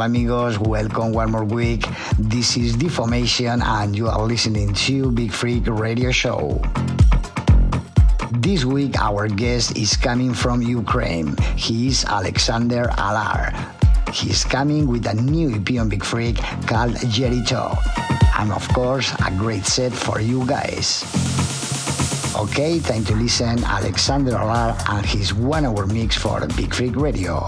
Hola amigos, welcome one more week. This is D-Formation and you are listening to Beat Freak Radio Show. This week our guest is coming from Ukraine. He is Alexander Alar. He is coming with a new EP on Beat Freak called Jerito. And of course, a great set for you guys. Okay, time to listen Alexander Alar and his one hour mix for Beat Freak Radio.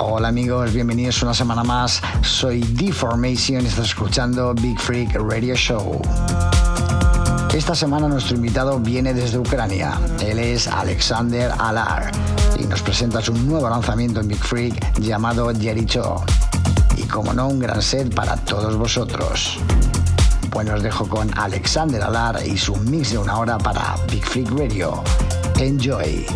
Hola amigos, bienvenidos una semana más. Soy Deformation y estás escuchando Big Freak Radio Show. Esta semana nuestro invitado viene desde Ucrania. Él es Alexander Alar y nos presenta su nuevo lanzamiento en Big Freak llamado Jericho. Y como no, un gran set para todos vosotros. Bueno, os dejo con Alexander Alar y su mix de una hora para Big Freak Radio. Enjoy.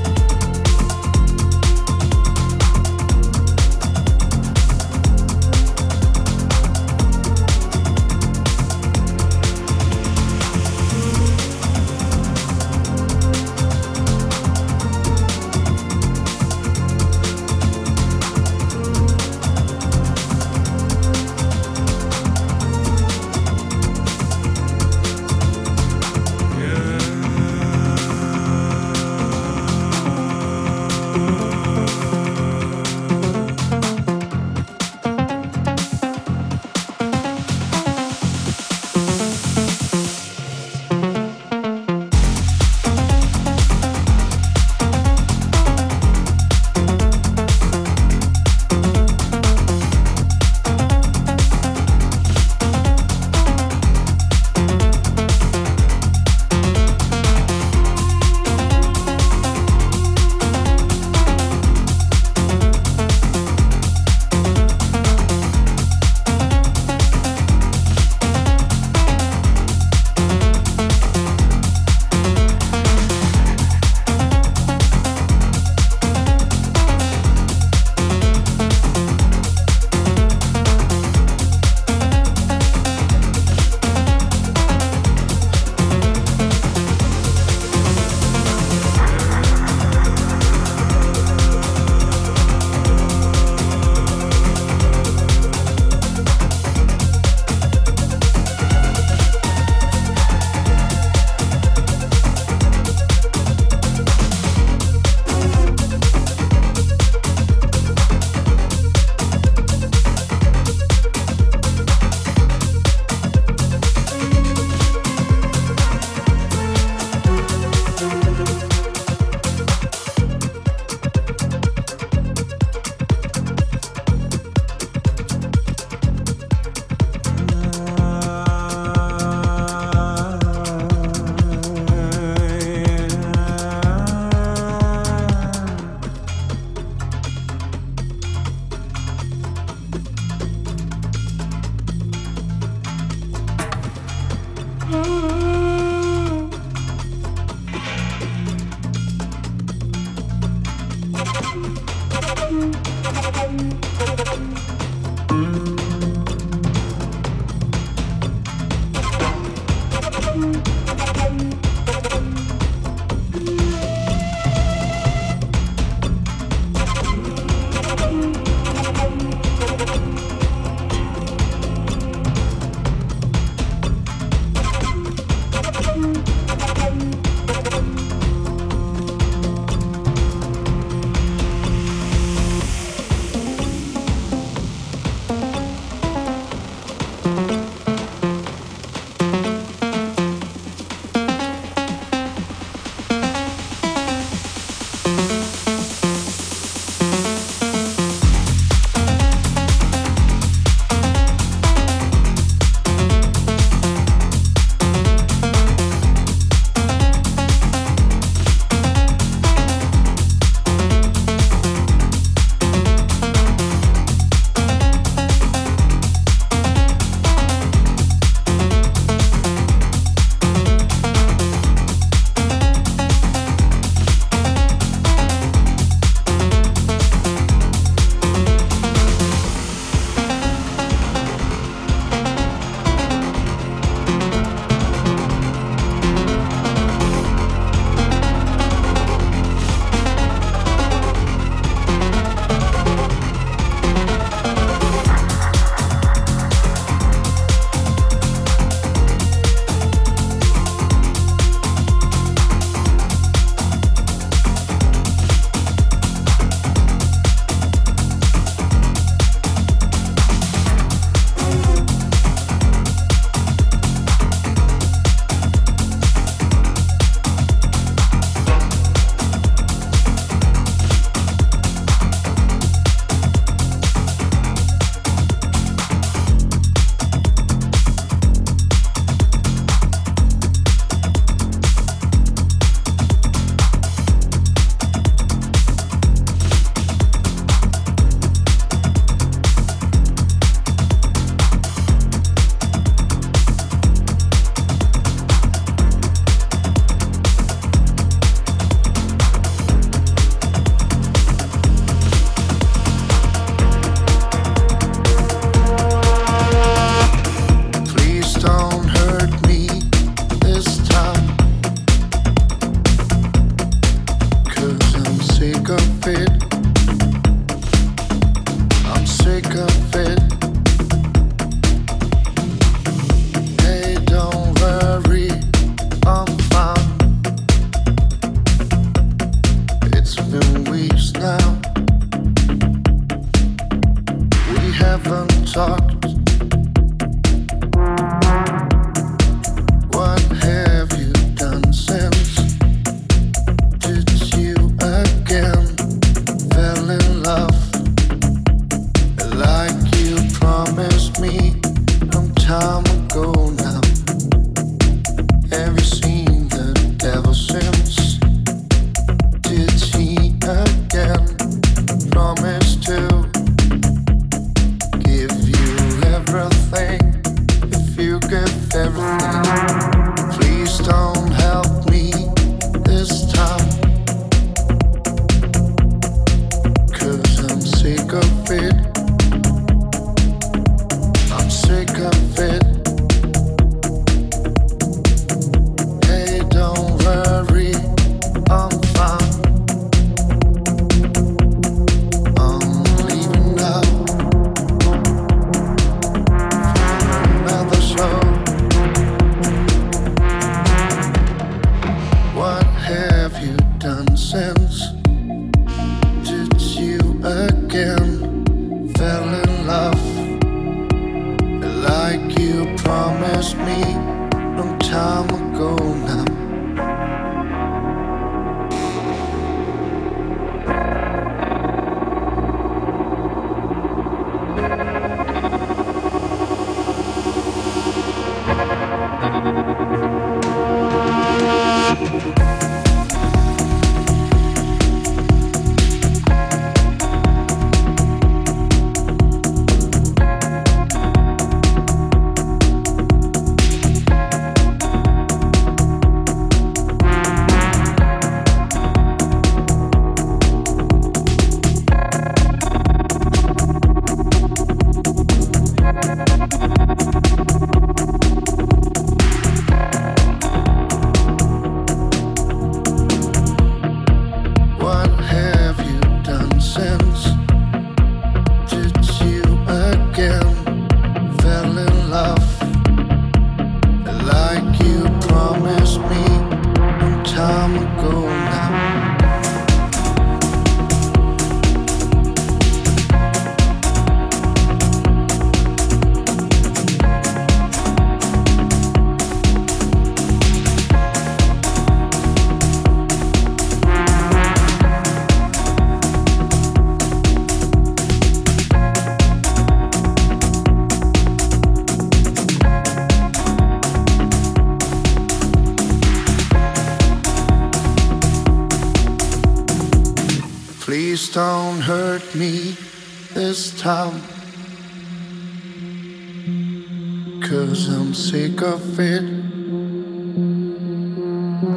sick of it.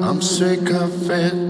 I'm sick of it.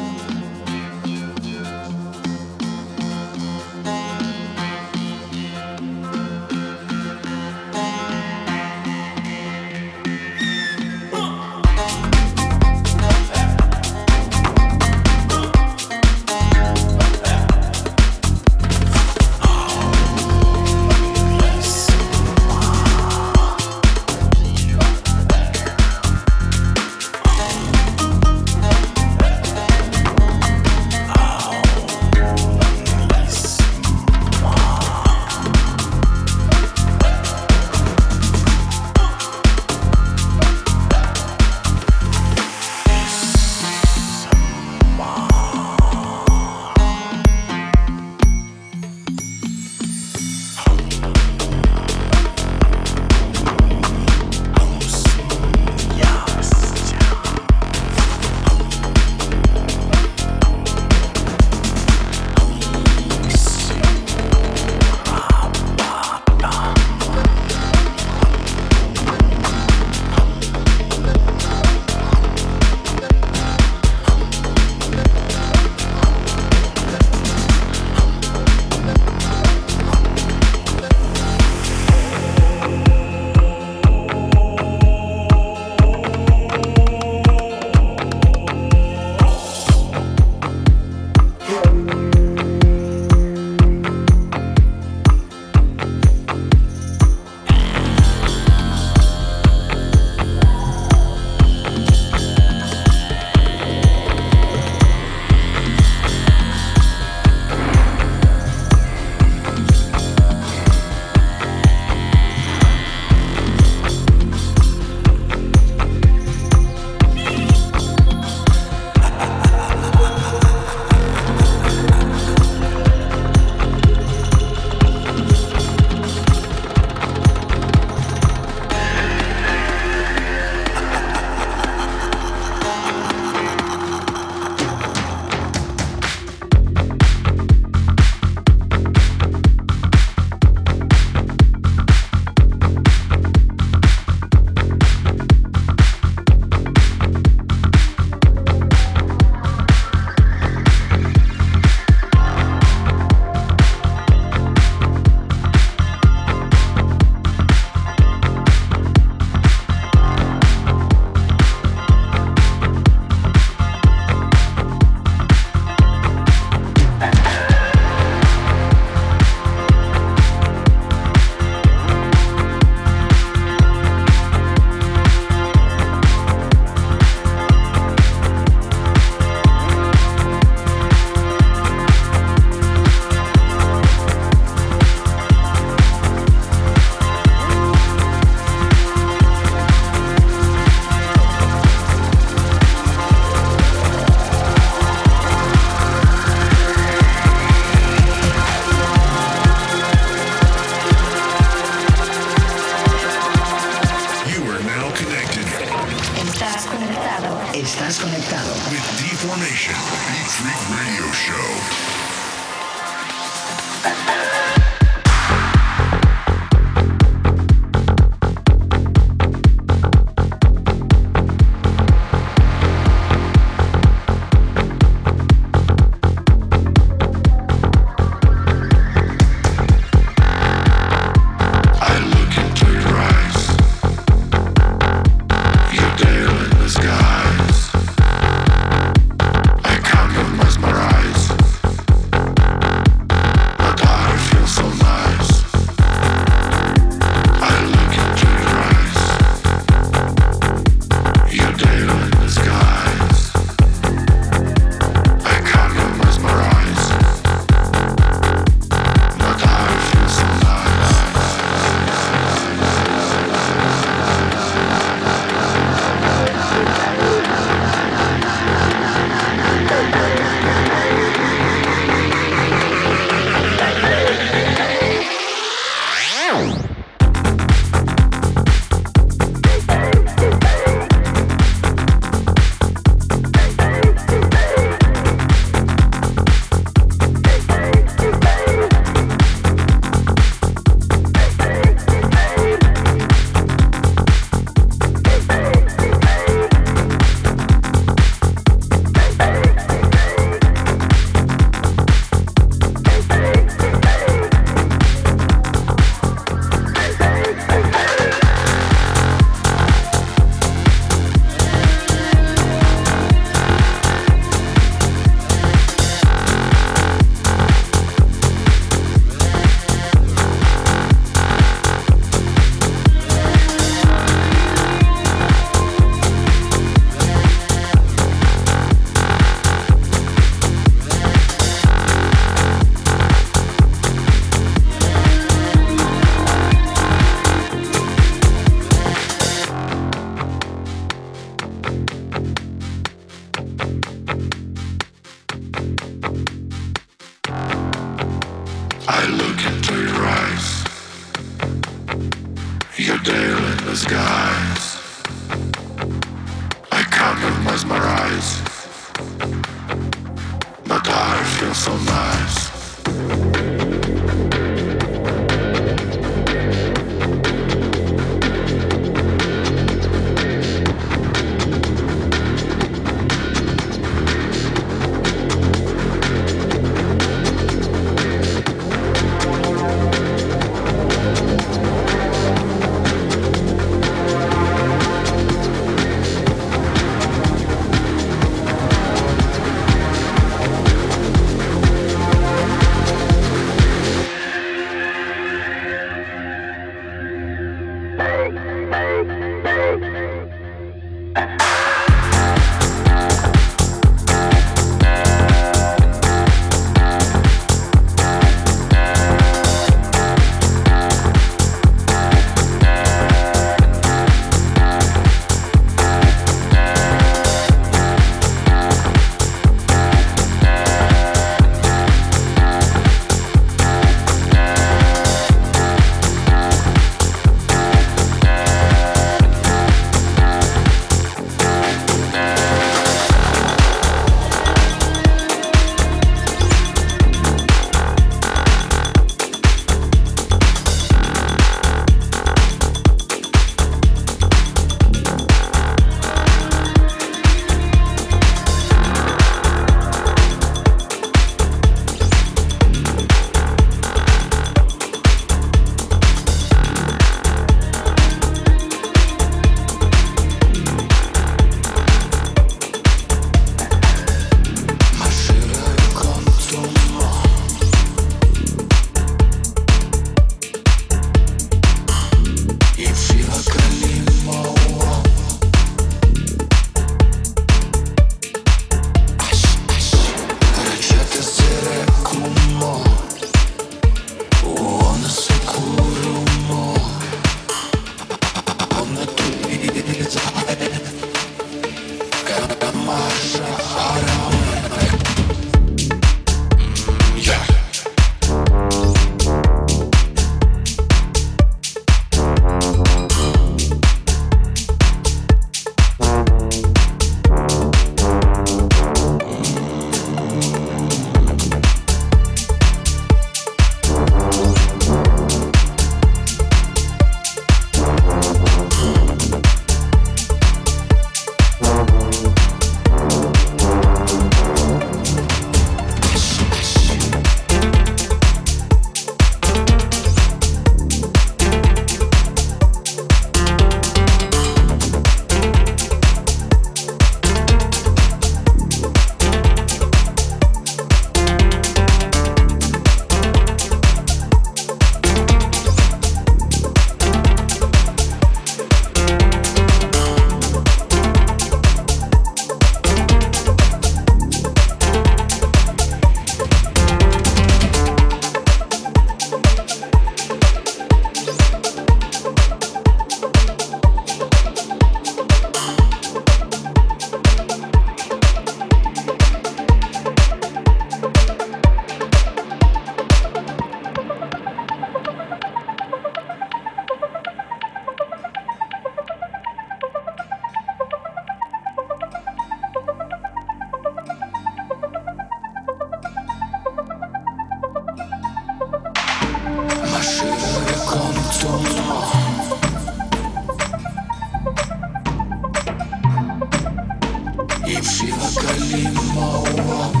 Shiva Kalima.